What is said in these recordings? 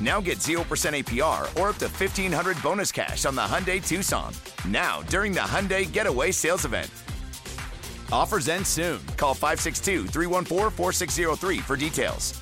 Now get 0% APR or up to 1500 bonus cash on the Hyundai Tucson. Now, during the Hyundai Getaway Sales Event. Offers end soon. Call 562 314 4603 for details.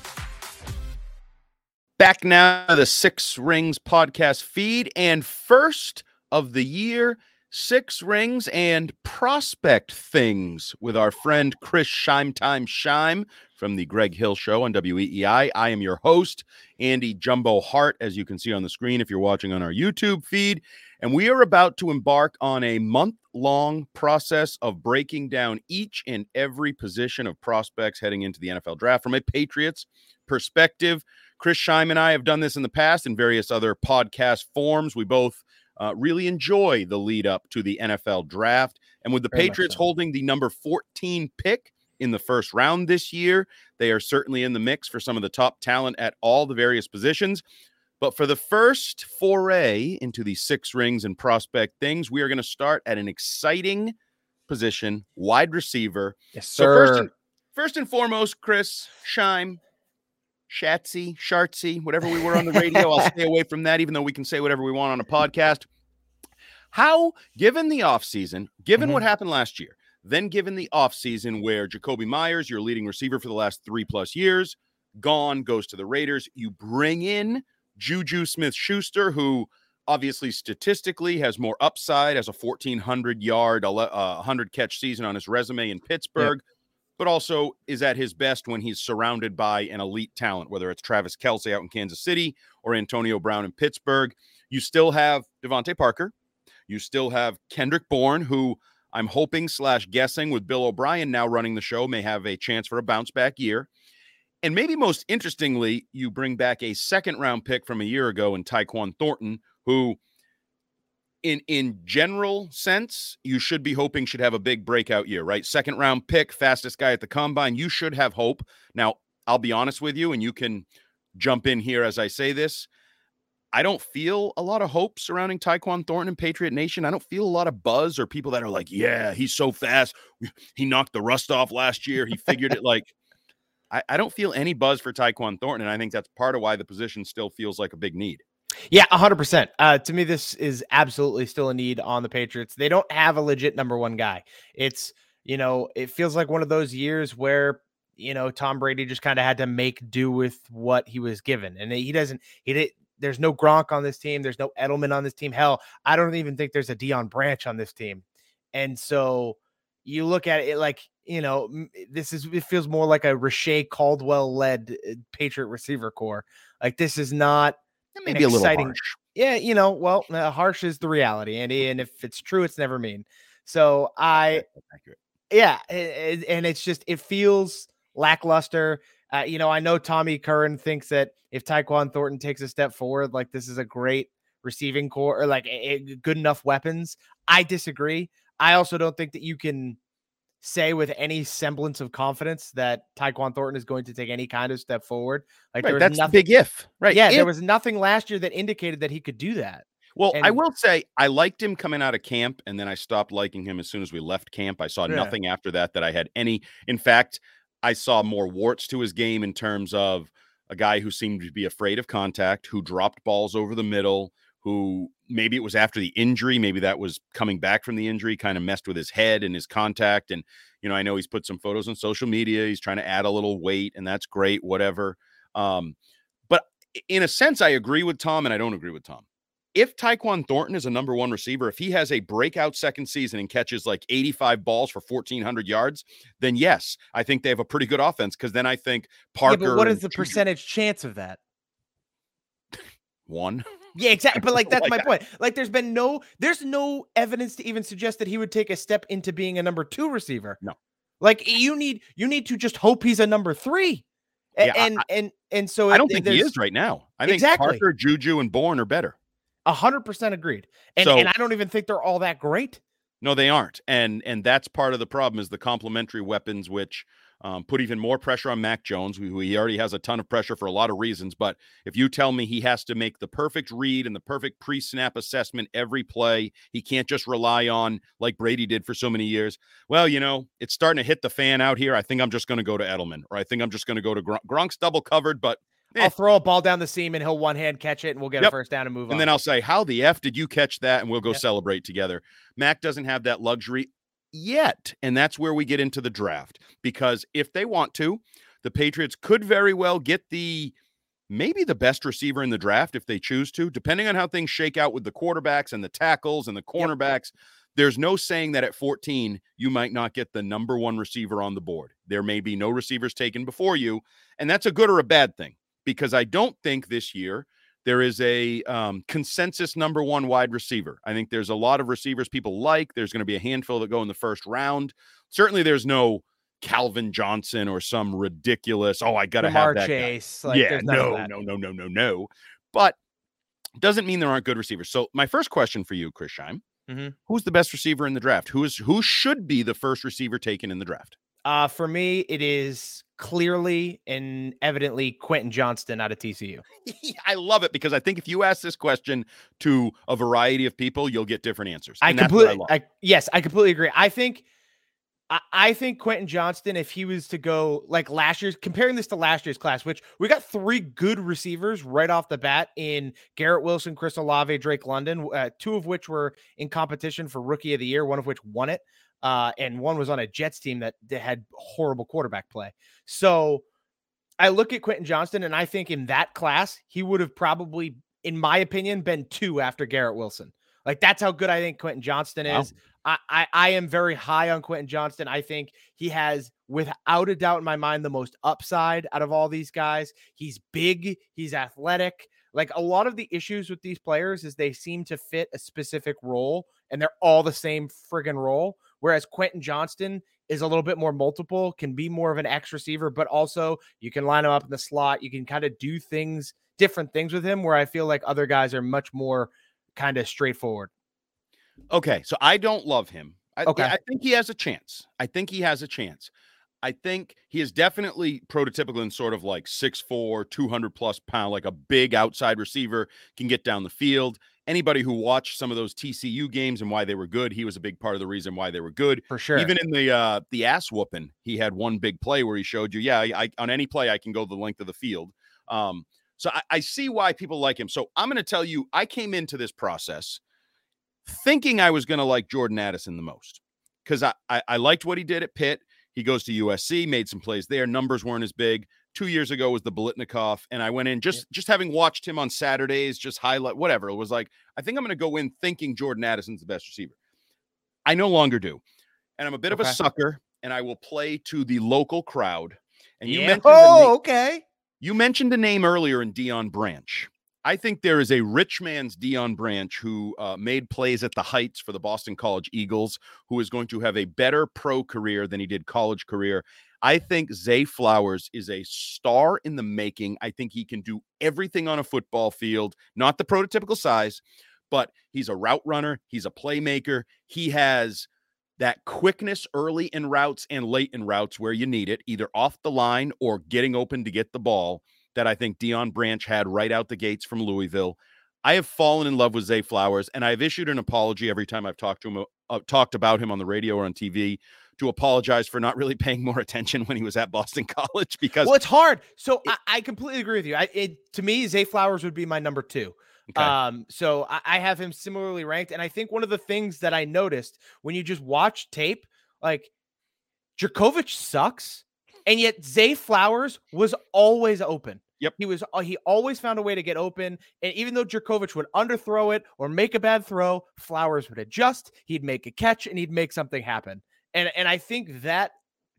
Back now to the Six Rings podcast feed and first of the year, Six Rings and Prospect Things with our friend Chris Scheim Time Scheim from the Greg Hill Show on WEEI. I am your host, Andy Jumbo Hart, as you can see on the screen if you're watching on our YouTube feed. And we are about to embark on a month long process of breaking down each and every position of prospects heading into the NFL draft from a Patriots perspective. Chris Scheim and I have done this in the past in various other podcast forms. We both uh, really enjoy the lead up to the NFL draft. And with the Very Patriots so. holding the number 14 pick in the first round this year, they are certainly in the mix for some of the top talent at all the various positions. But for the first foray into the six rings and prospect things, we are going to start at an exciting position, wide receiver. Yes, sir. So first and, first and foremost, Chris Scheim, Shatsy, Shartsy, whatever we were on the radio. I'll stay away from that, even though we can say whatever we want on a podcast. How, given the offseason, given mm-hmm. what happened last year, then given the offseason where Jakobi Meyers, your leading receiver for the last three plus years, gone, goes to the Raiders, you bring in Juju Smith Schuster, who obviously statistically has more upside as a 1,400 yard, 100 uh, catch season on his resume in Pittsburgh. Yep but also is at his best when he's surrounded by an elite talent, whether it's Travis Kelce out in Kansas City or Antonio Brown in Pittsburgh. You still have DeVante Parker. You still have Kendrick Bourne, who I'm hoping slash guessing with Bill O'Brien now running the show may have a chance for a bounce back year. And maybe most interestingly, you bring back a second round pick from a year ago in Tyquan Thornton, who – in in general sense, you should be hoping should have a big breakout year, right? Second round pick, fastest guy at the combine. You should have hope. Now, I'll be honest with you, and you can jump in here as I say this. I don't feel a lot of hope surrounding Tyquan Thornton and Patriot Nation. I don't feel a lot of buzz or people that are like, yeah, he's so fast. He knocked the rust off last year. He figured it like I, I don't feel any buzz for Tyquan Thornton. And I think that's part of why the position still feels like a big need. Yeah, 100%. Uh, to me, this is absolutely still a need on the Patriots. They don't have a legit number one guy. It's, you know, it feels like one of those years where, you know, Tom Brady just kind of had to make do with what he was given. And he doesn't, he did, there's no Gronk on this team. There's no Edelman on this team. Hell, I don't even think there's a Deion Branch on this team. And so you look at it like, you know, this is, it feels more like a Reche Caldwell led uh, Patriot receiver core. Like this is not, maybe a little harsh. Yeah, you know, well, uh, harsh is the reality, Andy, and if it's true, it's never mean. So I, yeah, and it's just it feels lackluster. Uh, you know, I know Tommy Curran thinks that if Tyquan Thornton takes a step forward, like this is a great receiving core or like a, a good enough weapons. I disagree. I also don't think that you can say with any semblance of confidence that Tyquan Thornton is going to take any kind of step forward. Like Right, there was that's the nothing, big if, right? yeah, If- there was nothing last year that indicated that he could do that. Well, I will say I liked him coming out of camp, and then I stopped liking him as soon as we left camp. I saw Yeah. nothing after that that I had any. In fact, I saw more warts to his game in terms of a guy who seemed to be afraid of contact, who dropped balls over the middle, who maybe it was after the injury, maybe that was coming back from the injury, kind of messed with his head and his contact. And, you know, I know he's put some photos on social media. He's trying to add a little weight, and that's great, whatever. Um, but in a sense, I agree with Tom and I don't agree with Tom if Tyquan Thornton is a number one receiver, if he has a breakout second season and catches like 85 balls for 1,400 yards, then yes, I think they have a pretty good offense. Because then I think Parker. yeah, but what is the Juju- percentage chance of that? One. Yeah, exactly. But like that's Like, my I- point. Like there's been no there's no evidence to even suggest that he would take a step into being a number 2 receiver. No. Like you need you need to just hope he's a number 3. A- Yeah, I- and and and so I don't think he is right now. I think Exactly. Parker, Juju, and Bourne are better. A 100% agreed. And So- and I don't even think they're all that great. No, they aren't, and and that's part of the problem is the complementary weapons, which um, put even more pressure on Mac Jones, who, he already has a ton of pressure for a lot of reasons. But if you tell me he has to make the perfect read and the perfect pre-snap assessment every play, he can't just rely on like Brady did for so many years. Well, you know, it's starting to hit the fan out here. I think I'm just going to go to Edelman, or I think I'm just going to go to Gronk. Gronk's double covered, but. I'll eh. throw a ball down the seam and he'll one hand catch it and we'll get a first down and move on. and then I'll say, "How the f did you catch that?" And we'll go Yep. celebrate together. Mac doesn't have that luxury yet, and that's where we get into the draft. Because if they want to, the Patriots could very well get the maybe the best receiver in the draft if they choose to, depending on how things shake out with the quarterbacks and the tackles and the cornerbacks. There's no saying that at 14 you might not get the number one receiver on the board. There may be no receivers taken before you, and that's a good or a bad thing because I don't think this year there is a um, consensus number one wide receiver. I think there's a lot of receivers people like. There's going to be a handful that go in the first round. Certainly, there's no Calvin Johnson or some ridiculous. Oh, I got to have that. guy." Chase. Like, yeah, there's none of no, no, no, no, no, no. But doesn't mean there aren't good receivers. So my first question for you, Chris Scheim, Mhm. who's the best receiver in the draft? Who is who should be the first receiver taken in the draft? Uh, for me, it is clearly and evidently Quentin Johnston out of TCU. I love it because I think if you ask this question to a variety of people, you'll get different answers. I And that's what completely, love. I, yes, I completely agree. I think, I, I think Quentin Johnston, if he was to go like last year's, comparing this to last year's class, which we got three good receivers right off the bat in Garrett Wilson, Chris Olave, Drake London, uh, two of which were in competition for Rookie of the Year, one of which won it, uh, and one was on a Jets team that, that had horrible quarterback play. So I look at Quentin Johnston, and I think in that class, he would have probably, in my opinion, been two after Garrett Wilson. Like that's how good I think Quentin Johnston Wow. is. I, I I am very high on Quentin Johnston. I think he has, without a doubt in my mind, the most upside out of all these guys. He's big, he's athletic. Like a lot of the issues with these players is they seem to fit a specific role and they're all the same friggin' role. Whereas Quentin Johnston is a little bit more multiple, can be more of an X receiver, but also you can line him up in the slot. You can kind of do things, different things with him, where I feel like other guys are much more kind of straightforward. Okay, so I don't love him. I, Okay. I think he has a chance. I think he has a chance. I think he is definitely prototypical in sort of like 6'4, 200 plus pound, like a big outside receiver, can get down the field. Anybody who watched some of those TCU games and why they were good, he was a big part of the reason why they were good. For sure. Even in the uh the ass whooping, he had one big play where he showed you, yeah, I, on any play I can go the length of the field. Um, so I, I see why people like him. So I'm going to tell you, I came into this process thinking I was going to like Jordan Addison the most because I, I I liked what he did at Pitt. He goes to USC, made some plays there. Numbers weren't as big. Two years ago was the Biletnikoff, and I went in just just having watched him on Saturdays, just highlight whatever. It was like I think I'm going to go in thinking Jordan Addison's the best receiver. I no longer do, and I'm a bit of a sucker, and I will play to the local crowd. And you yeah. mentioned the na- Oh, okay. you mentioned a name earlier in Deion Branch. I think there is a rich man's Deion Branch who uh, made plays at the heights for the Boston College Eagles, who is going to have a better pro career than he did college career. I think Zay Flowers is a star in the making. I think he can do everything on a football field, not the prototypical size, but he's a route runner, he's a playmaker. He has that quickness early in routes and late in routes where you need it, either off the line or getting open to get the ball, that I think Deion Branch had right out the gates from Louisville. I have fallen in love with Zay Flowers, and I've issued an apology every time I've talked to him, uh, talked about him on the radio or on TV to apologize for not really paying more attention when he was at Boston College because well, it's hard. So it, I, I, completely agree with you. I, it, to me, Zay Flowers would be my number two. Okay. Um, so I, I have him similarly ranked, and I think one of the things that I noticed when you just watch tape, like Jurkovec sucks, and yet Zay Flowers was always open. Yep. He was uh, he always found a way to get open. And even though Jurkovec would underthrow it or make a bad throw, Flowers would adjust, he'd make a catch, and he'd make something happen. And and I think that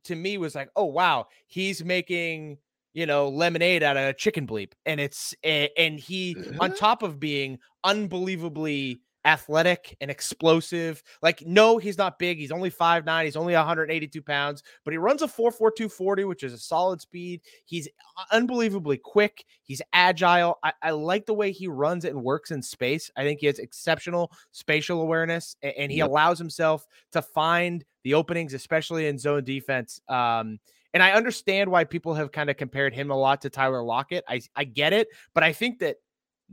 to me was like, oh wow, he's making you know, lemonade out of a chicken bleep. And it's and he on uh-huh. top of being unbelievably athletic and explosive. Like, no, he's not big. He's only five nine. He's only 182 pounds, but he runs a 4.4240, which is a solid speed. He's unbelievably quick. He's agile. I, I, like the way he runs and works in space. I think he has exceptional spatial awareness and, and he yep. allows himself to find the openings, especially in zone defense. Um, and I understand why people have kind of compared him a lot to Tyler Lockett. I I get it, but I think that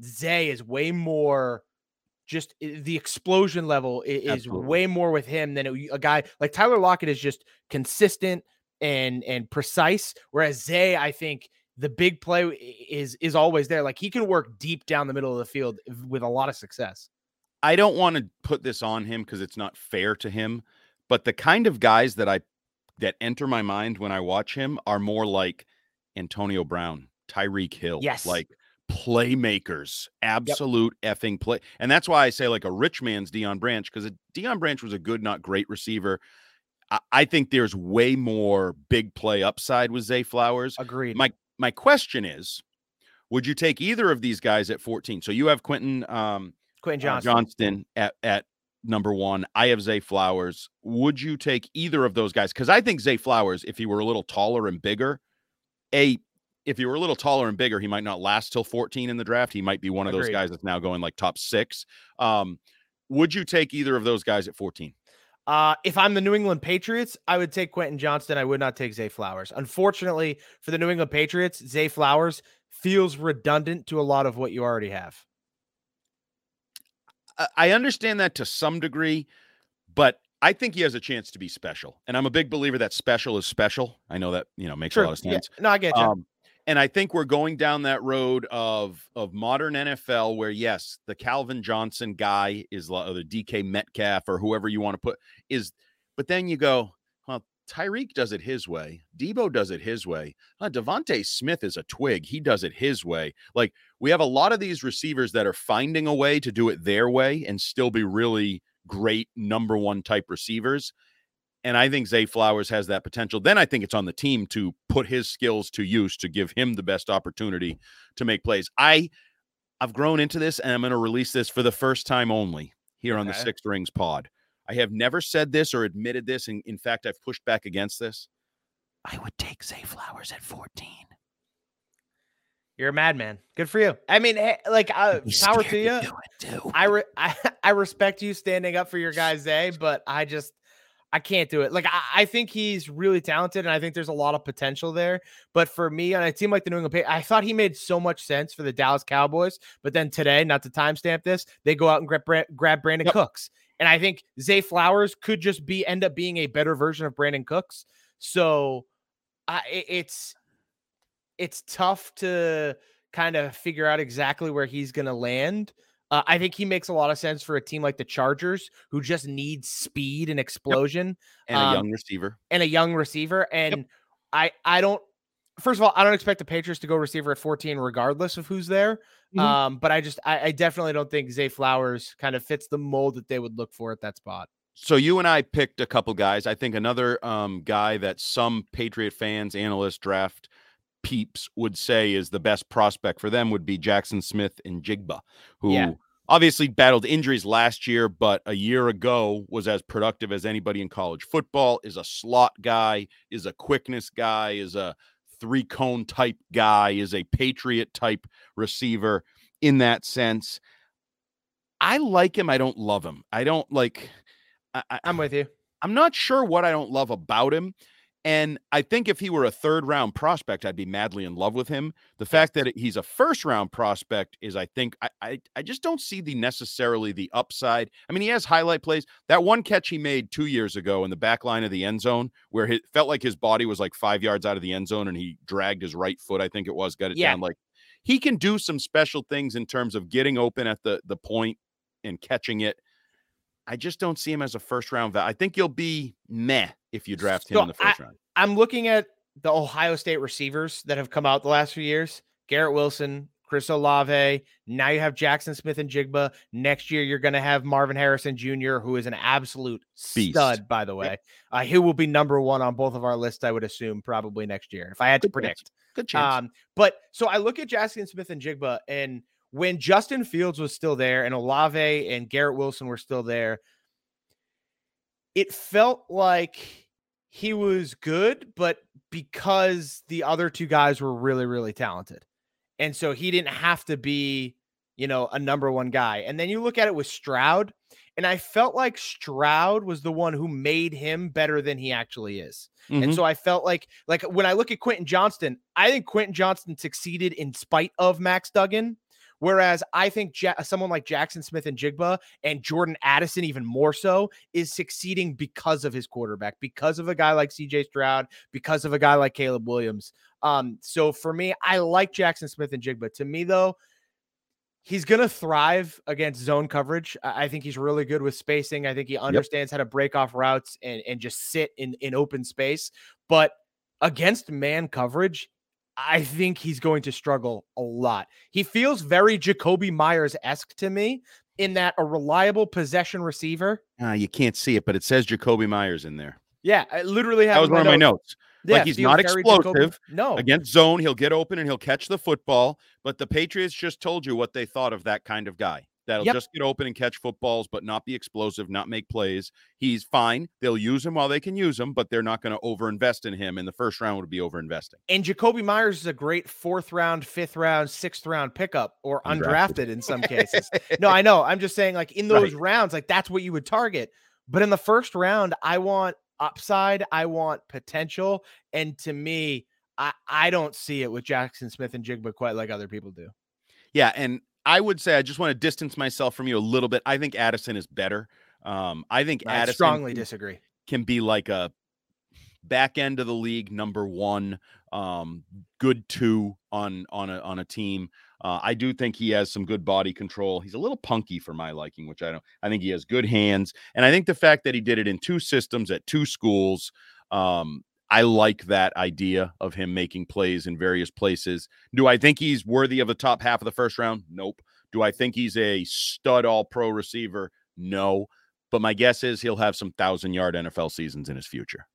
Zay is way more just eh, the explosion level is, Absolutely. way more with him than a guy like Tyler Lockett is just consistent and and precise whereas Zay I think the big play is is always there like he can work deep down the middle of the field with a lot of success. I don't want to put this on him because it's not fair to him, but the kind of guys that I that enter my mind when I watch him are more like Antonio Brown, Tyreek Hill, yes, like playmakers, absolute yep. effing play. And that's why I say like a rich man's Deion Branch because Deion Branch was a good, not great receiver. I, I think there's way more big play upside with Zay Flowers. Agreed. My my question is, would you take either of these guys at 14? So you have Quentin um Quentin Johnston, uh, Johnston at at number one. I have Zay Flowers. Would you take either of those guys? Because I think Zay Flowers, if he were a little taller and bigger, a if he were a little taller and bigger, he might not last till 14 in the draft. He might be one of Agreed. those guys that's now going like top six. Um, would you take either of those guys at 14? Uh, if I'm the New England Patriots, I would take Quentin Johnston. I would not take Zay Flowers. Unfortunately, for the New England Patriots, Zay Flowers feels redundant to a lot of what you already have. I understand that to some degree, but I think he has a chance to be special. And I'm a big believer that special is special. I know that, you know, makes sure. a lot of sense. Yeah. No, I get you. Um, and I think we're going down that road of of modern NFL where yes, the Calvin Johnson guy is the DK Metcalf or whoever you want to put is but then you go, well, Tyreek does it his way. Deebo does it his way. Uh, DeVonta Smith is a twig. He does it his way. Like we have a lot of these receivers that are finding a way to do it their way and still be really great number one type receivers. And I think Zay Flowers has that potential. Then I think it's on the team to put his skills to use to give him the best opportunity to make plays. I I've grown into this and I'm going to release this for the first time only here okay. on the Six Rings pod. I have never said this or admitted this. And in fact, I've pushed back against this. I would take Zay Flowers at 14. You're a madman. Good for you. I mean, like, uh, power to you. To I, re- I I respect you standing up for your guy Zay, but I just I can't do it. Like, I, I, think he's really talented, and I think there's a lot of potential there. But for me, on a team like the New England Patriots, I thought he made so much sense for the Dallas Cowboys. But then today, not to timestamp this, they go out and grab, grab Brandin yep. Cooks. And I think Zay Flowers could just be end up being a better version of Brandin Cooks. So I, it's it's tough to kind of figure out exactly where he's going to land. Uh, I think he makes a lot of sense for a team like the Chargers, who just needs speed and explosion, yep. and um, a young receiver, and a young receiver. And yep. I, I don't. First of all, I don't expect the Patriots to go receiver at 14, regardless of who's there. Mm-hmm. Um, but I just I, I definitely don't think Zay Flowers kind of fits the mold that they would look for at that spot. So you and I picked a couple guys. I think another um, guy that some Patriot fans, analysts, draft peeps would say is the best prospect for them would be Jaxon Smith-Njigba, who yeah. obviously battled injuries last year, but a year ago was as productive as anybody in college football. Is a slot guy, is a quickness guy, is a three cone type guy, is a patriot type receiver in that sense. I like him. I don't love him. I don't like. I, I'm with you. I'm not sure what I don't love about him. And I think if he were a third round prospect, I'd be madly in love with him. The fact that he's a first round prospect is, I think, I, I, I just don't see the necessarily the upside. I mean, he has highlight plays. That one catch he made two years ago in the back line of the end zone, where it felt like his body was like five yards out of the end zone, and he dragged his right foot. I think it was, got it Yeah. down. Like he can do some special things in terms of getting open at the the point and catching it. I just don't see him as a first round value. I think you'll be meh if you draft him So in the first round. I'm looking at the Ohio State receivers that have come out the last few years. Garrett Wilson, Chris Olave. Now you have Jaxon Smith-Njigba. Next year you're going to have Marvin Harrison Jr., who is an absolute Beast. stud, by the way. Uh, he will be number one on both of our lists, I would assume, probably next year, if I had to Good chance. predict. Good chance. Um, but so I look at Jaxon Smith-Njigba, and when Justin Fields was still there and Olave and Garrett Wilson were still there, it felt like he was good, but because the other two guys were really, really talented. And so he didn't have to be, you know, a number one guy. And then you look at it with Stroud, and I felt like Stroud was the one who made him better than he actually is. And Mhm. so I felt like, like when I look at Quentin Johnston, I think Quentin Johnston succeeded in spite of Max Duggan. Whereas I think ja- someone like Jaxon Smith-Njigba and Jordan Addison, even more so, is succeeding because of his quarterback, because of a guy like CJ Stroud, because of a guy like Caleb Williams. Um, so for me, I like Jaxon Smith-Njigba. To me, though, he's going to thrive against zone coverage. I I think he's really good with spacing. I think he understands how to break off routes and, and just sit in, in open space. But against man coverage, I think he's going to struggle a lot. He feels very Jakobi Meyers esque to me in that a reliable possession receiver. Ah, you can't see it, but it says Jakobi Meyers in there. Yeah, I literally have That was one of my notes. Yeah, like he's not very Jakobi- explosive. No, Against zone, he'll get open and he'll catch the football. But the Patriots just told you what they thought of that kind of guy. That'll Yep. just get open and catch footballs, but not be explosive, not make plays. He's fine. They'll use him while they can use him, but they're not going to overinvest in him. And the first round would be overinvesting. And Jakobi Meyers is a great fourth round, fifth round, sixth round pickup or Undrafted. undrafted in some cases. no, I know. I'm just saying, like in those rounds, like that's what you would target. But in the first round, I want upside, I want potential. And to me, I, I don't see it with Jaxon Smith-Njigba quite like other people do. Yeah, and I would say I just want to distance myself from you a little bit. I think Addison is better. Um, I think I Addison strongly disagree. can be like a back end of the league number one, um, good two on on a on a team. Uh, I do think he has some good body control. He's a little punky for my liking, which I don't. I think he has good hands, and I think the fact that he did it in two systems at two schools. Um, I like that idea of him making plays in various places. Do I think he's worthy of the top half of the first round? Nope. Do I think he's a stud all pro receiver? No. But my guess is he'll have some thousand yard NFL seasons in his future.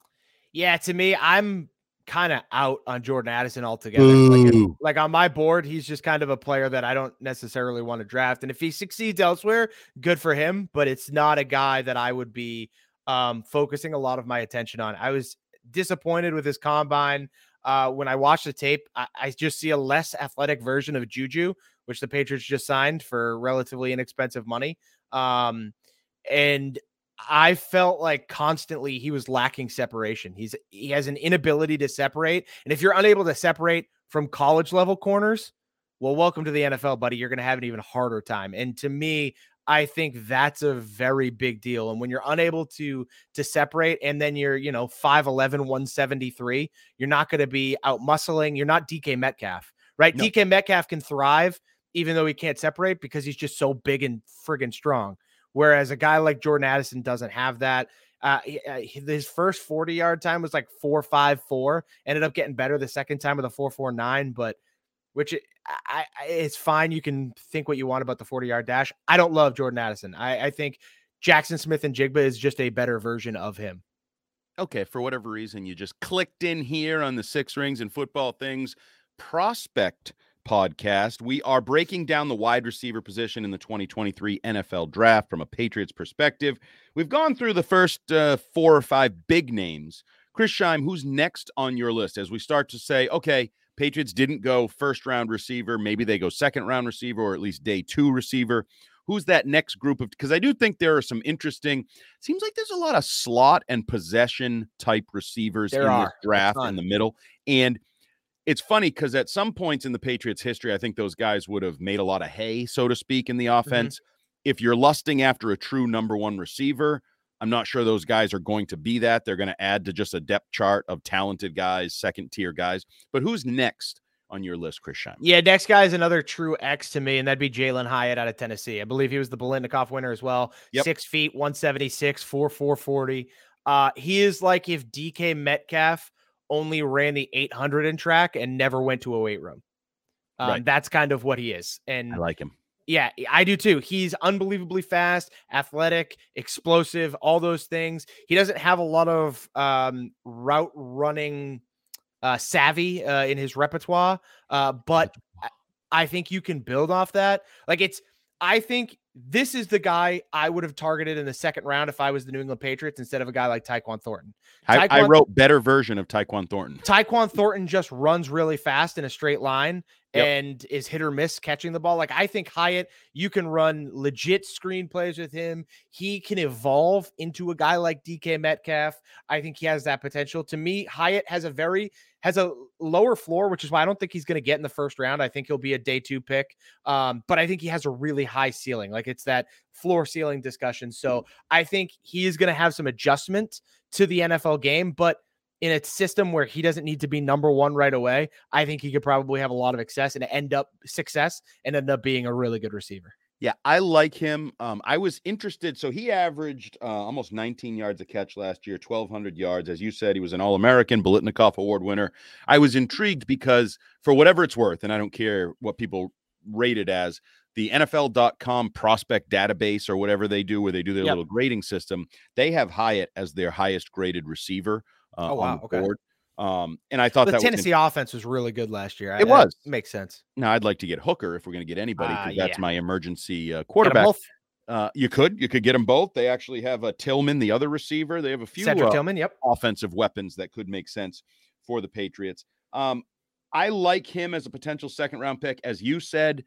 Yeah, to me, I'm kind of out on Jordan Addison altogether. Like, Boo. like on my board, he's just kind of a player that I don't necessarily want to draft. And if he succeeds elsewhere, good for him. But it's not a guy that I would be um, focusing a lot of my attention on. I was disappointed with his combine. Uh, when I watched the tape, I, I just see a less athletic version of Juju, which the Patriots just signed for relatively inexpensive money. Um, and I felt like constantly he was lacking separation. He's he has an inability to separate, and if you're unable to separate from college level corners, well, welcome to the NFL, buddy. You're going to have an even harder time. And to me, I think that's a very big deal. And when you're unable to to separate, and then you're you know 5'11", 173, you're not going to be out muscling. You're not DK Metcalf, right? No. DK Metcalf can thrive even though he can't separate because he's just so big and friggin' strong. Whereas a guy like Jordan Addison doesn't have that. Uh, uh, his first 40 yard time was like 4.54. Ended up getting better the second time with a 4.49, but which I, I, it's fine. You can think what you want about the 40 yard dash. I don't love Jordan Addison. I, I think Jaxon Smith-Njigba is just a better version of him. Okay, for whatever reason, you just clicked in here on the six rings and football things. Prospect podcast. We are breaking down the wide receiver position in the 2023 NFL draft from a Patriots perspective. We've gone through the first uh, four or five big names. Chris Scheim, who's next on your list as we start to say, okay, Patriots didn't go first round receiver. Maybe they go second round receiver or at least day two receiver. Who's that next group of? Because I do think there are some interesting. Seems like there's a lot of slot and possession type receivers There in are. this draft in the middle, and it's funny because at some points in the Patriots' history, I think those guys would have made a lot of hay, so to speak, in the mm-hmm. offense. If you're lusting after a true number one receiver, I'm not sure those guys are going to be that. They're going to add to just a depth chart of talented guys, second tier guys. But who's next on your list, Chris Scheim? Yeah, next guy is another true X to me, and that'd be Jalin Hyatt out of Tennessee. I believe he was the Biletnikoff winner as well. Yep. Six feet, 176, 4 440. Uh, he is like if DK Metcalf only ran the 800 in track and never went to a weight room. Um, Right. That's kind of what he is. And I like him. Yeah, I do too. He's unbelievably fast, athletic, explosive, all those things. He doesn't have a lot of um, route running uh, savvy uh, in his repertoire, uh, but I- think you can build off that. Like it's, I think this is the guy I would have targeted in the second round if I was the New England Patriots instead of a guy like Tyquan Thornton. I, I wrote better version of Tyquan Thornton. Tyquan Thornton just runs really fast in a straight line Yep. and is hit or miss catching the ball. Like I think Hyatt, you can run legit screen plays with him. He can evolve into a guy like DK Metcalf. I think he has that potential. To me, Hyatt has a very has a lower floor, which is why I don't think he's going to get in the first round. I think he'll be a day two pick. Um, but I think he has a really high ceiling. Like it's that floor ceiling discussion. So I think he is going to have some adjustment to the NFL game, but in a system where he doesn't need to be number one right away, I think he could probably have a lot of success and end up success and end up being a really good receiver. Yeah, I like him. Um, I was interested. So he averaged uh, almost 19 yards a catch last year, 1,200 yards. As you said, he was an All American, Biletnikoff Award winner. I was intrigued because, for whatever it's worth, and I don't care what people rate it as, the NFL.com prospect database or whatever they do, where they do their Yep. little grading system, they have Hyatt as their highest graded receiver uh, Oh, wow, on the okay. board. Um, and I thought The that was Tennessee offense was really good last year. I- It that was. makes sense. now I'd like to get Hooker if we're going to get anybody Ah, because that's yeah. my emergency uh, quarterback. Uh, you could you could get them both. They actually have a Tillman, the other receiver. They have a few Cedric uh, Tillman. Yep. offensive weapons that could make sense for the Patriots. Um, I like him as a potential second round pick. As you said,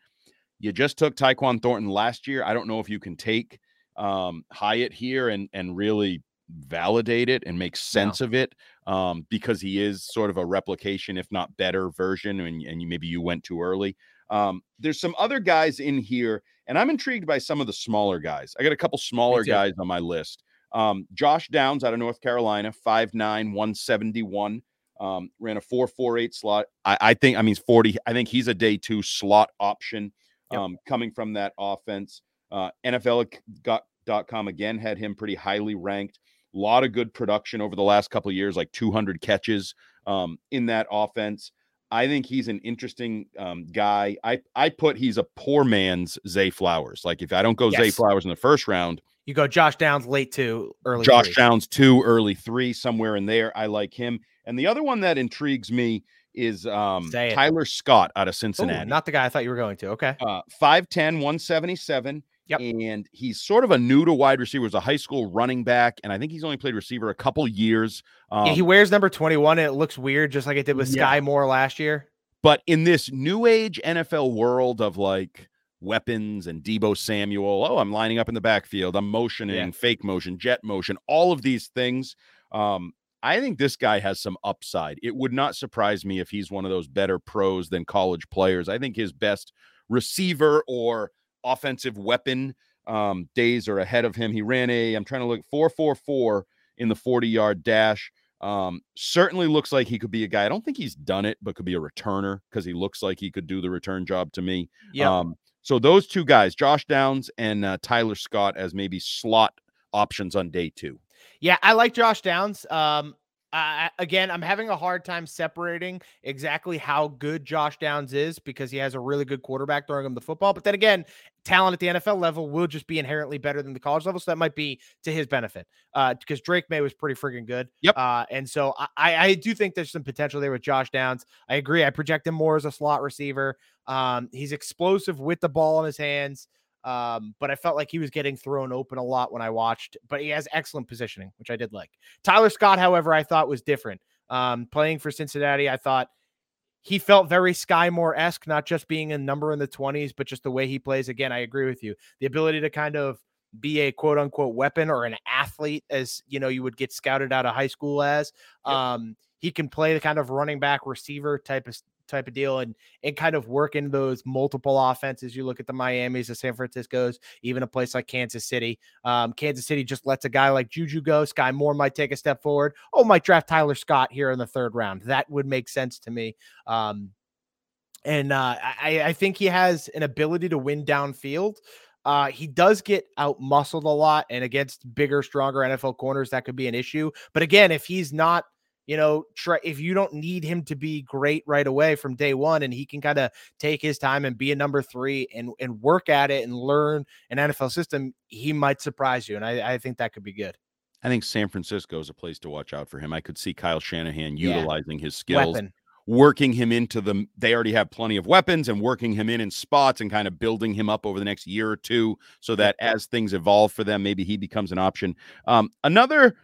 you just took Tyquan Thornton last year. I don't know if you can take um, Hyatt here and and really validate it and make sense of it um, because he is sort of a replication, if not better, version. And, and you, maybe you went too early. Um, there's some other guys in here, and I'm intrigued by some of the smaller guys. I got a couple smaller guys on my list. Um, Josh Downs out of North Carolina, 5'9, 171. Um, ran a 448 slot. I, I think, I mean, 40. I think he's a day two slot option Yep. um, coming from that offense. Uh, NFL.com again had him pretty highly ranked. A lot of good production over the last couple of years, like 200 catches um, in that offense. I think he's an interesting um, guy. I I put he's a poor man's Zay Flowers. Like if I don't go Zay Flowers in the first round, You go Josh Downs late two, early Josh three. Downs two, early three, somewhere in there. I like him. And the other one that intrigues me is um, Tyler Scott out of Ooh, Cincinnati. not the guy I thought you were going to. Okay. uh, 5'10, 177. Yep. And he's sort of a new to wide receiver. He's a high school running back. And I think he's only played receiver a couple years. Um, yeah, he wears number 21 and it looks weird, just like it did with Yeah. Skyy Moore last year. But in this new age NFL world of like weapons and Deebo Samuel, oh, I'm lining up in the backfield, I'm motioning, fake motion, jet motion, all of these things. Um, I think this guy has some upside. It would not surprise me if he's one of those better pros than college players. I think his best receiver or offensive weapon um, days are ahead of him. He ran a, I'm trying to look, 444 in the 40 yard dash. Um, certainly looks like he could be a guy. I don't think he's done it, but could be a returner because he looks like he could do the return job to me. Yeah. Um, so those two guys, Josh Downs and uh, Tyler Scott, as maybe slot options on day two. Yeah, I like Josh Downs. Um, Uh, again, I'm having a hard time separating exactly how good Josh Downs is because he has a really good quarterback throwing him the football. But then again, talent at the NFL level will just be inherently better than the college level. So that might be to his benefit uh, because Drake Maye was pretty freaking good. Yep. Uh, and so I, I do think there's some potential there with Josh Downs. I agree. I project him more as a slot receiver. Um, he's explosive with the ball in his hands. Um, but I felt like he was getting thrown open a lot when I watched, but he has excellent positioning, which I did like. Tyler Scott, however, I thought was different. Um, playing for Cincinnati, I thought he felt very Skyy Moore esque, not just being a number in the 20s, but just the way he plays. Again, I agree with you. The ability to kind of be a quote unquote weapon or an athlete, as you know, you would get scouted out of high school as. Yep. Um, he can play the kind of running back receiver type of type of deal and and kind of work in those multiple offenses. You look at the Miami's, the San Francisco's, even a place like Kansas City. Um, Kansas City just lets a guy like Juju go. Skyy Moore might take a step forward. Oh, might draft Tyler Scott here in the third round. That would make sense to me. Um, and uh, I, I think he has an ability to win downfield. Uh, he does get out muscled a lot, and against bigger, stronger NFL corners, that could be an issue. But again, if he's not you know, try if you don't need him to be great right away from day one, and he can kind of take his time and be a number three and and work at it and learn an NFL system, he might surprise you, and I, I think that could be good. I think San Francisco is a place to watch out for him. I could see Kyle Shanahan utilizing yeah. his skills. Weapon working him into the they already have plenty of weapons and working him in in spots and kind of building him up over the next year or two so that as things evolve for them maybe he becomes an option um, another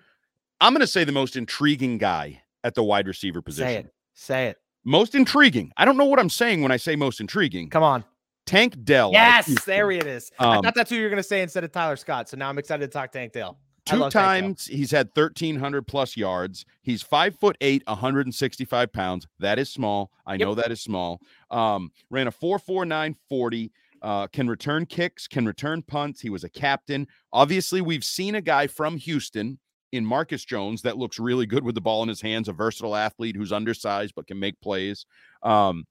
I'm going to say the most intriguing guy at the wide receiver position. Say it. Say it. Most intriguing. I don't know what I'm saying when I say most intriguing. Come on. Tank Dell. Yes, there it is. Um, I thought that's who you're going to say instead of Tyler Scott. So now I'm excited to talk Tank Dell. Two times he's had 1,300 plus yards. He's five foot eight, 165 pounds. That is small. I yep. know that is small. Um, ran a 4.49 40. Uh, can return kicks, can return punts. He was a captain. Obviously, we've seen a guy from Houston in Marcus Jones that looks really good with the ball in his hands, a versatile athlete who's undersized but can make plays. Um,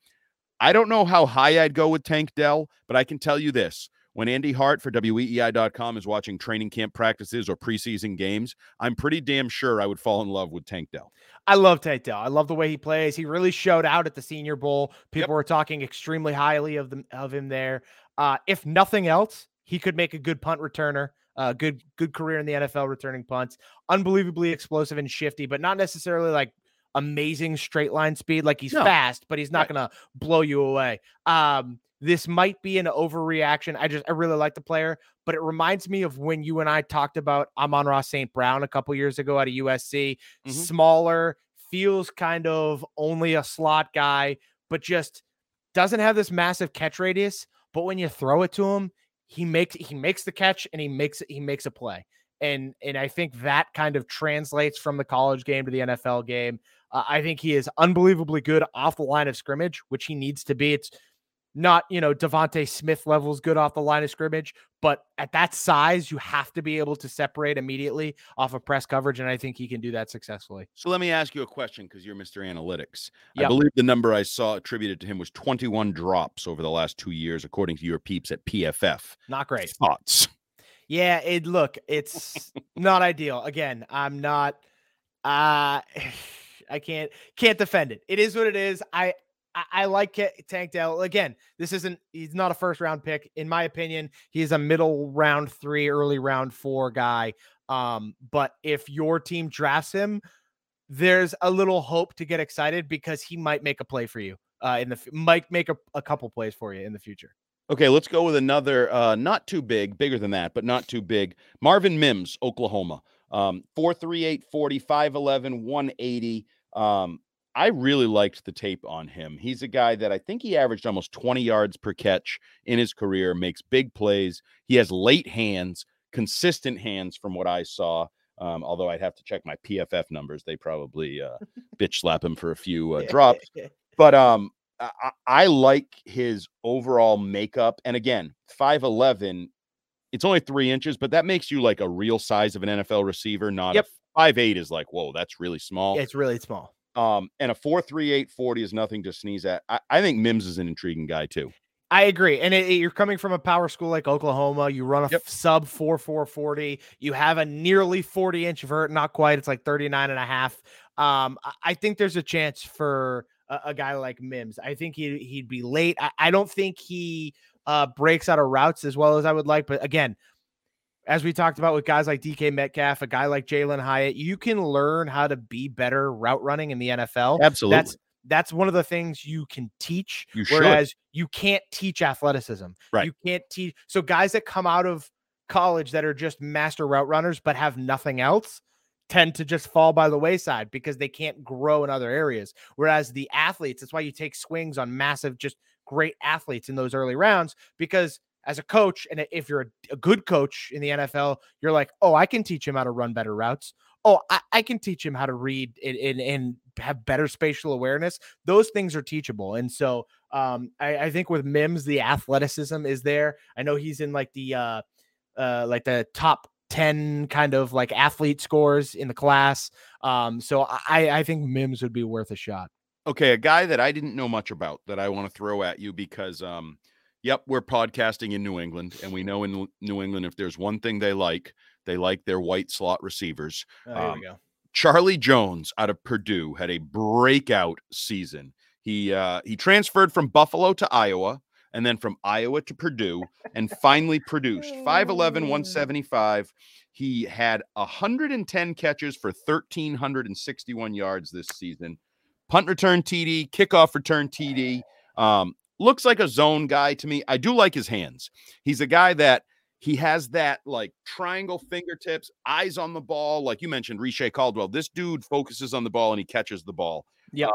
I don't know how high I'd go with Tank Dell, but I can tell you this. When Andy Hart for WEEI.com is watching training camp practices or preseason games, I'm pretty damn sure I would fall in love with Tank Dell. I love Tank Dell. I love the way he plays. He really showed out at the Senior Bowl. People yep. were talking extremely highly of them of him there. Uh, if nothing else, he could make a good punt returner. Uh, good good career in the NFL returning punts. Unbelievably explosive and shifty, but not necessarily like amazing straight line speed. Like he's no. fast, but he's not right. gonna blow you away. Um, this might be an overreaction. I just I really like the player, but it reminds me of when you and I talked about Amon-Ra St. Brown a couple years ago at a USC. Mm-hmm. Smaller, feels kind of only a slot guy, but just doesn't have this massive catch radius. But when you throw it to him, he makes he makes the catch and he makes he makes a play. And and I think that kind of translates from the college game to the NFL game. Uh, I think he is unbelievably good off the line of scrimmage, which he needs to be. It's not, you know, DeVonta Smith levels good off the line of scrimmage, but at that size, you have to be able to separate immediately off of press coverage. And I think he can do that successfully. So let me ask you a question because you're Mr. Analytics. Yep. I believe the number I saw attributed to him was 21 drops over the last two years, according to your peeps at PFF. Not great. Thoughts? Yeah, it look, it's not ideal. Again, I'm not uh I can't can't defend it. It is what it is. I I, like Tank Dell. Again, this isn't, he's not a first round pick. In my opinion, he's a middle round three, early round four guy. Um, but if your team drafts him, there's a little hope to get excited because he might make a play for you uh, in the might make a, a couple plays for you in the future. Okay, let's go with another uh not too big, bigger than that, but not too big. Marvin Mims, Oklahoma. Um 438 45 11 180. Um I really liked the tape on him. He's a guy that I think he averaged almost 20 yards per catch in his career, makes big plays. He has late hands, consistent hands from what I saw. Um, although I'd have to check my PFF numbers. They probably uh, bitch slap him for a few uh, drops. But um, I, I like his overall makeup. And again, 5'11, it's only three inches, but that makes you like a real size of an NFL receiver, not yep. a five eight is like, whoa, that's really small. It's really small. Um, and a 43840 is nothing to sneeze at. I, I, think Mims is an intriguing guy too. I agree. And it, it, you're coming from a power school like Oklahoma. You run a yep. sub 4440. You have a nearly 40 inch vert, not quite. It's like 39 and a half. Um, I think there's a chance for a, a guy like Mims. I think he he'd be late. I, I don't think he uh, breaks out of routes as well as I would like. But again, as we talked about with guys like DK Metcalf, a guy like Jalin Hyatt, you can learn how to be better route running in the NFL. Absolutely. That's that's one of the things you can teach. You should. whereas you can't teach athleticism. Right. You can't teach. So guys that come out of college that are just master route runners but have nothing else tend to just fall by the wayside because they can't grow in other areas. Whereas the athletes, that's why you take swings on massive, just great athletes in those early rounds because as a coach, and if you're a, a good coach in the NFL, you're like, oh, I can teach him how to run better routes. Oh, I, I can teach him how to read and, and, and have better spatial awareness. Those things are teachable. And so um, I, I think with Mims, the athleticism is there. I know he's in like the uh, uh, like the top 10 kind of like athlete scores in the class. Um, so I, I think Mims would be worth a shot. Okay, a guy that I didn't know much about that I want to throw at you because um yep, we're podcasting in New England and we know in New England if there's one thing they like, they like their white slot receivers. Oh, there Um, we go. Charlie Jones out of Purdue had a breakout season. He uh, he transferred from Buffalo to Iowa and then from Iowa to Purdue and finally produced 5'11, 175. He had 110 catches for 1,361 yards this season. Punt return TD, kickoff return TD. Um, looks like a zone guy to me. I do like his hands. He's a guy that he has that like triangle fingertips, eyes on the ball. Like you mentioned, Reche Caldwell. This dude focuses on the ball and he catches the ball. Yeah. Uh,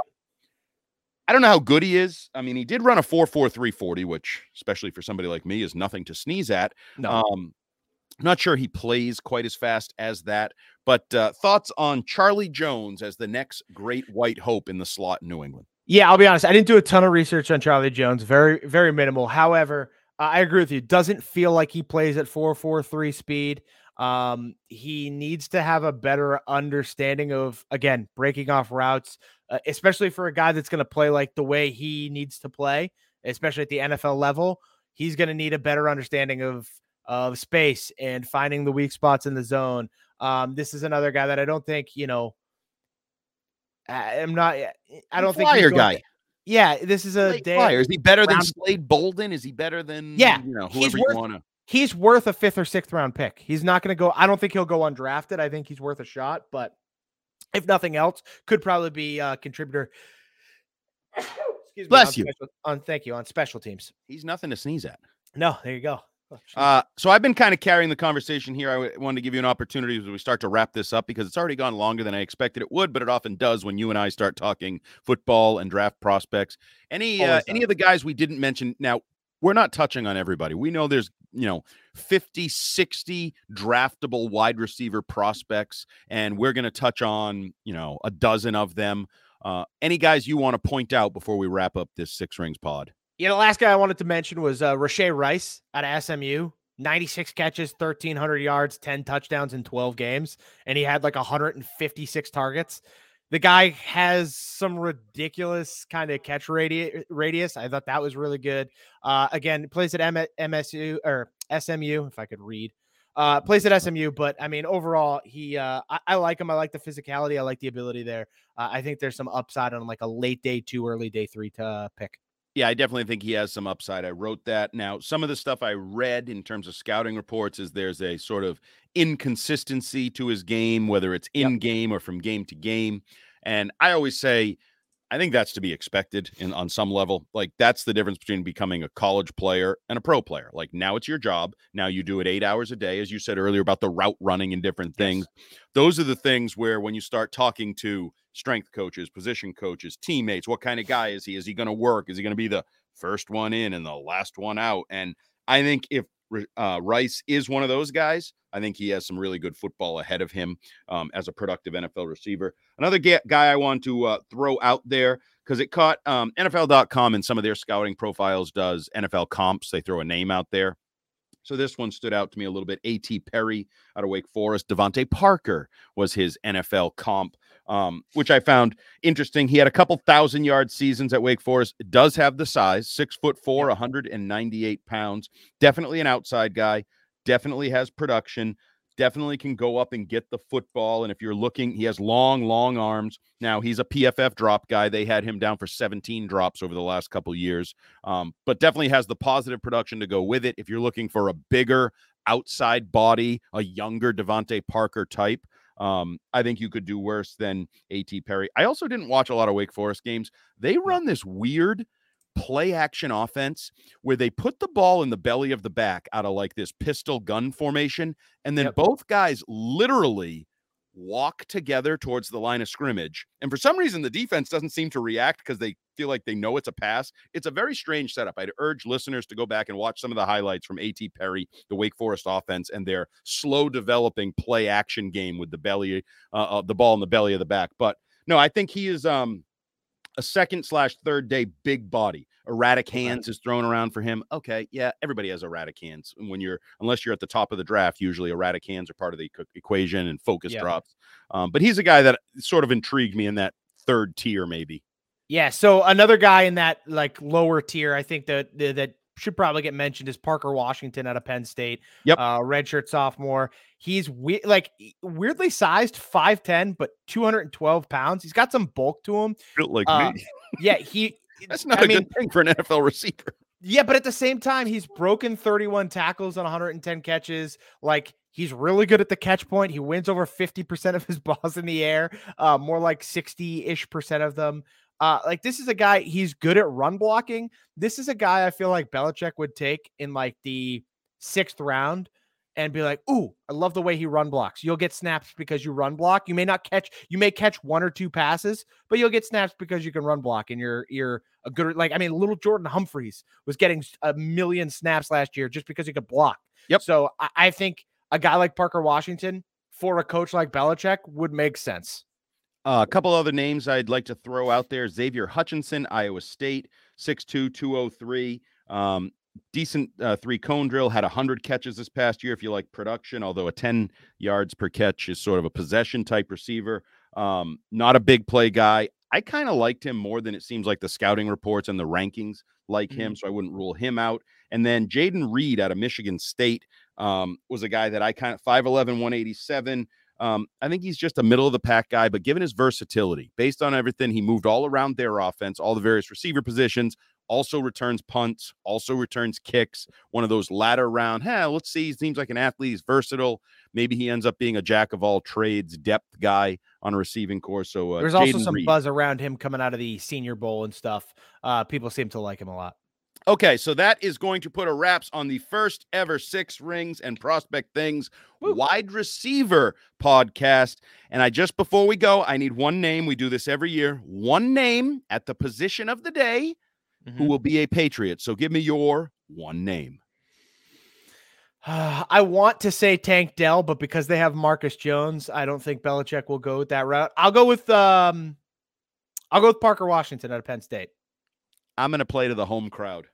I don't know how good he is. I mean, he did run a 4 4 340, which, especially for somebody like me, is nothing to sneeze at. No. Um, not sure he plays quite as fast as that. But uh, thoughts on Charlie Jones as the next great white hope in the slot in New England? Yeah, I'll be honest. I didn't do a ton of research on Charlie Jones. Very, very minimal. However, I agree with you. Doesn't feel like he plays at four four three speed. Um, he needs to have a better understanding of again breaking off routes, uh, especially for a guy that's going to play like the way he needs to play, especially at the NFL level. He's going to need a better understanding of of space and finding the weak spots in the zone. Um, this is another guy that I don't think you know. I- I'm not. Eh, I don't think flyer guy. to- yeah, this is a day. flyer. Is he better than Slade Bolden? Is he better than Yeah, you know whoever you worth- want to? He's worth a fifth or sixth round pick. He's not going to go. I don't think he'll go undrafted. I think he's worth a shot, but if nothing else, could probably be a contributor. Excuse me. Bless on you. special- on thank you on special teams. He's nothing to sneeze at. No, there you go. Oh. Uh, so I've been kind of carrying the conversation here. I w- wanted to give you an opportunity as we start to wrap this up because it's already gone longer than I expected it would, but it often does when you and I start talking football and draft prospects. Any uh, any of the guys we didn't mention now, we're not touching on everybody. We know there's, you know, 50, 60 draftable wide receiver prospects, and we're going to touch on, you know, a dozen of them. Uh, any guys you want to point out before we wrap up this Six Rings pod? Yeah, the last guy I wanted to mention was uh, Rice out of SMU. 96 catches, 1,300 yards, 10 touchdowns in 12 games, and he had like 156 targets. The guy has some ridiculous kind of catch radi- radius. I thought that was really good. Uh, again, plays at M- MSU or SMU, if I could read. Uh, plays at SMU, but I mean, overall, he uh, I, I like him. I like the physicality. I like the ability there. Uh, I think there's some upside on like a late day two, early day three to uh, pick. Yeah, I definitely think he has some upside. I wrote that. Now, some of the stuff I read in terms of scouting reports is there's a sort of inconsistency to his game, whether it's in game or from game to game. And I always say, I think that's to be expected in on some level. Like that's the difference between becoming a college player and a pro player. Like now it's your job. Now you do it eight hours a day, as you said earlier about the route running and different things. Those are the things where when you start talking to strength coaches, position coaches, teammates, what kind of guy is he? Is he going to work? Is he going to be the first one in and the last one out? And I think if uh, Rice is one of those guys, I think he has some really good football ahead of him um, as a productive NFL receiver. Another ga- guy I want to uh, throw out there because it caught um, NFL.com and some of their scouting profiles does NFL comps. They throw a name out there. So this one stood out to me a little bit. A.T. Perry out of Wake Forest. DeVante Parker was his NFL comp, um, which I found interesting. He had a couple thousand yard seasons at Wake Forest. Does have the size, six foot four, 198 pounds. Definitely an outside guy. Definitely has production. definitely can go up and get the football. And if you're looking, he has long, long arms. Now he's a PFF drop guy. They had him down for 17 drops over the last couple years, um, but definitely has the positive production to go with it. If you're looking for a bigger outside body, a younger DeVante Parker type, um, I think you could do worse than A.T. Perry. I also didn't watch a lot of Wake Forest games. They run this weird play action offense where they put the ball in the belly of the back out of like this pistol gun formation. And then yep. both guys literally walk together towards the line of scrimmage. And for some reason, the defense doesn't seem to react because they feel like they know it's a pass. It's a very strange setup. I'd urge listeners to go back and watch some of the highlights from A.T. Perry, the Wake Forest offense, and their slow developing play action game with the belly, uh, uh, the ball in the belly of the back. But no, I think he is um, a second slash third day big body. Erratic hands is thrown around for him. Okay, yeah, everybody has erratic hands. When you're, unless you're at the top of the draft, usually erratic hands are part of the equation and focus yeah. drops. Um, but he's a guy that sort of intrigued me in that third tier, maybe. Yeah. So another guy in that like lower tier, I think that that should probably get mentioned is Parker Washington out of Penn State. Yep. Uh, redshirt sophomore. He's we- like weirdly sized, 5'10, but 212 pounds. He's got some bulk to him. Like uh, me. yeah, he that's not I a mean, good thing for an NFL receiver. Yeah, but at the same time, he's broken 31 tackles on 110 catches. Like he's really good at the catch point. He wins over 50% of his balls in the air, uh, more like 60-ish percent of them. Uh, like this is a guy, he's good at run blocking. This is a guy I feel like Belichick would take in like the sixth round and be like, "Ooh, I love the way he run blocks." You'll get snaps because you run block. You may not catch, you may catch one or two passes, but you'll get snaps because you can run block and you're you're a good like I mean, little Jordan Humphreys was getting a million snaps last year just because he could block. Yep. So I, I think a guy like Parker Washington for a coach like Belichick would make sense. Uh, a couple other names I'd like to throw out there: Xavier Hutchinson, Iowa State, 6'2", 203. Um, decent uh, three cone drill. Had hundred catches this past year. If you like production, although a ten yards per catch is sort of a possession type receiver. Um, not a big play guy. I kind of liked him more than it seems like the scouting reports and the rankings like mm-hmm. him, so I wouldn't rule him out. And then Jayden Reed out of Michigan State um, was a guy that I kind of 5'11, 187. Um, I think he's just a middle of the pack guy, but given his versatility, based on everything, he moved all around their offense, all the various receiver positions, also returns punts, also returns kicks. One of those ladder round. Hey, let's see. He seems like an athlete. He's versatile. Maybe he ends up being a jack of all trades, depth guy on a receiving course. So uh, there's Jayden also some Reed. buzz around him coming out of the Senior Bowl and stuff. Uh, people seem to like him a lot. Okay, so that is going to put a wraps on the first ever Six Rings and Prospect Things Woo. wide receiver podcast. And I just before we go, I need one name. We do this every year. One name at the position of the day mm-hmm. who will be a Patriot. So give me your one name. I want to say Tank Dell, but because they have Marcus Jones, I don't think Belichick will go with that route. I'll go with um, I'll go with Parker Washington out of Penn State. I'm going to play to the home crowd.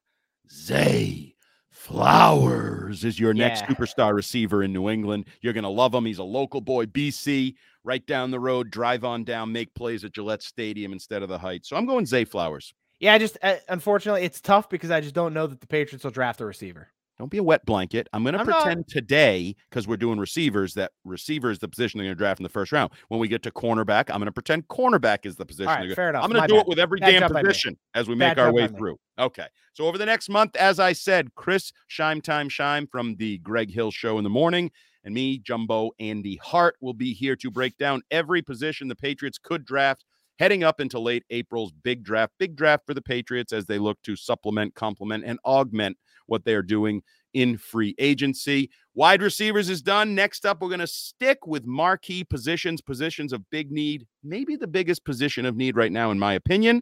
Zay Flowers is your yeah. next superstar receiver in New England. You're going to love him. He's a local boy, BC, right down the road. Drive on down, make plays at Gillette Stadium instead of the Heights. So I'm going Zay Flowers. Yeah, I just uh, unfortunately it's tough because I just don't know that the Patriots will draft a receiver. Don't be a wet blanket. I'm going to pretend not. today because we're doing receivers that receiver is the position they're going to draft in the first round. When we get to cornerback, I'm going to pretend cornerback is the position. Right, fair enough. I'm going to do bad. it with every Bad damn position as we make Bad our way through. Okay. So over the next month, as I said, Chris Scheim Time Scheim from the Greg Hill Show in the morning, and me, Jumbo Andy Hart, will be here to break down every position the Patriots could draft heading up into late April's big draft. Big draft for the Patriots as they look to supplement, complement, and augment what they are doing in free agency. Wide receivers is done. Next up, we're going to stick with marquee positions, positions of big need, maybe the biggest position of need right now, in my opinion,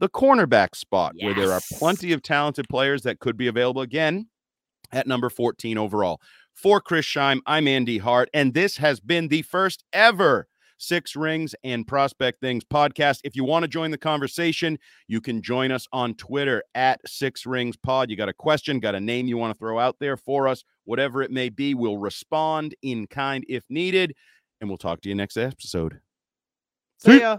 the cornerback spot, yes. where there are plenty of talented players that could be available again at number 14 overall. For Chris Scheim, I'm Andy Hart, and this has been the first ever Six Rings and Prospect Things podcast. If you want to join the conversation, you can join us on Twitter at Six Rings Pod. You got a question, got a name you want to throw out there for us, whatever it may be, we'll respond in kind if needed. And we'll talk to you next episode. See ya.